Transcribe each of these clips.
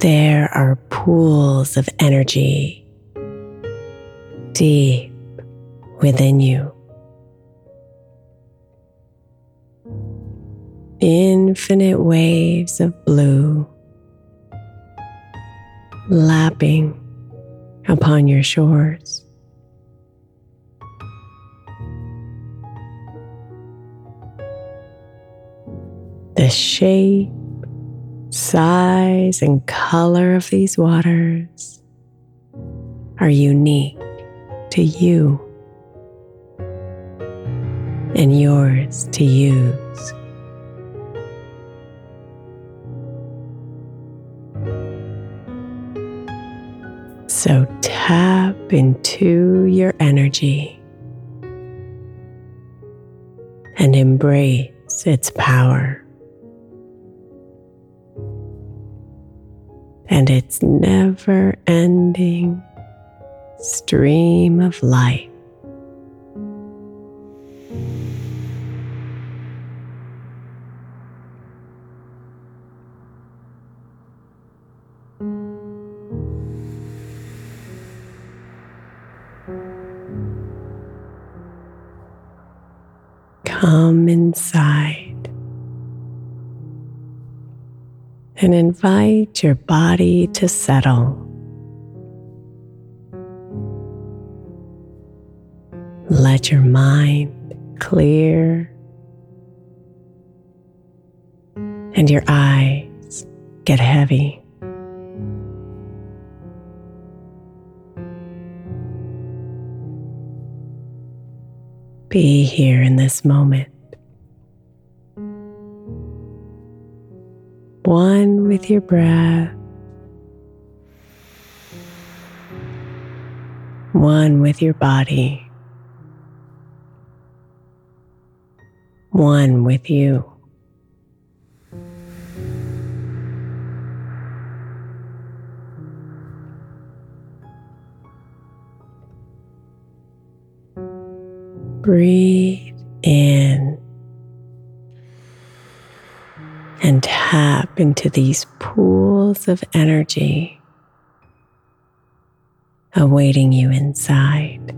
There are pools of energy deep within you. Infinite waves of blue lapping upon your shores. The shape size and color of these waters are unique to you and yours to use. So tap into your energy and embrace its power. And its never ending stream of light. Come inside. and invite your body to settle. Let your mind clear and your eyes get heavy. Be here in this moment. One with your breath, one with your body, one with you. Breathe in tap into these pools of energy awaiting you inside.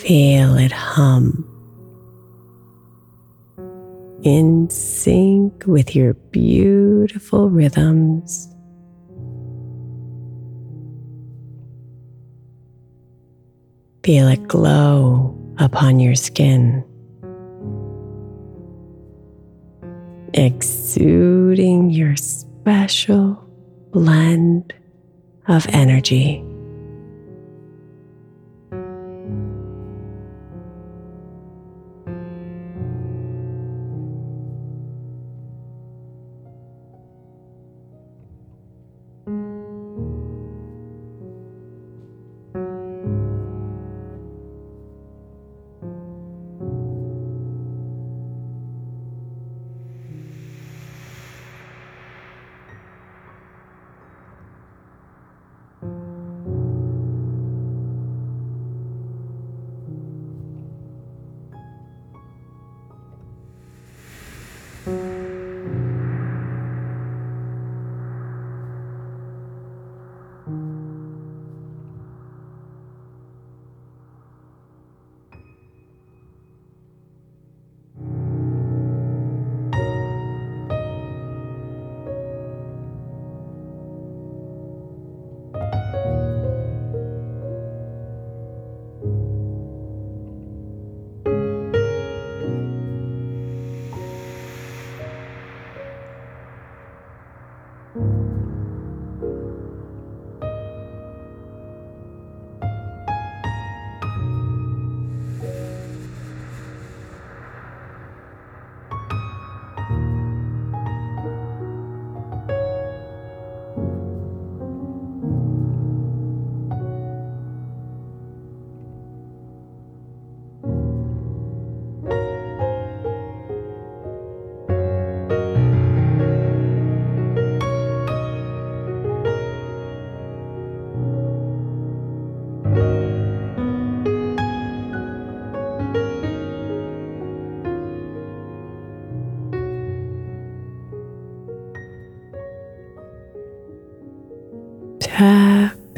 Feel it hum in sync with your beautiful rhythms. Feel it glow upon your skin, exuding your special blend of energy.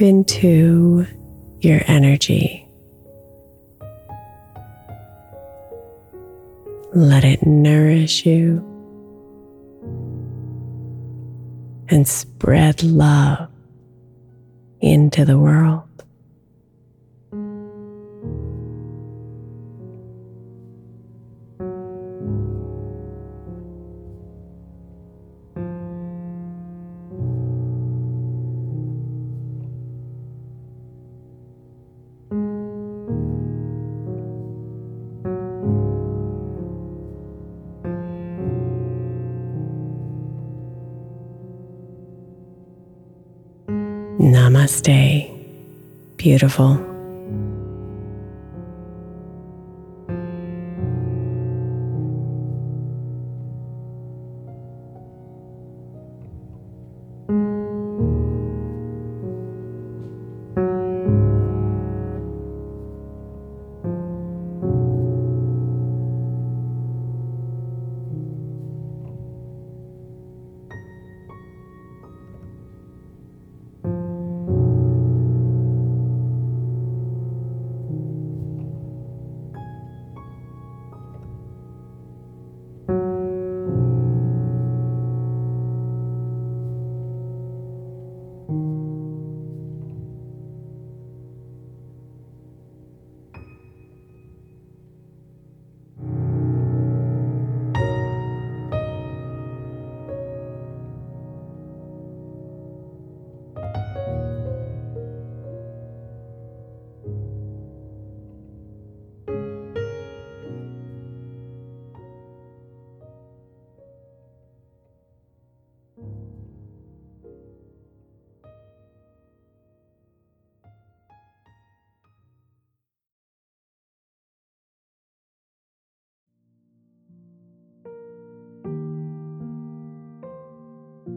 into your energy. Let it nourish you and spread love into the world. Namaste, beautiful.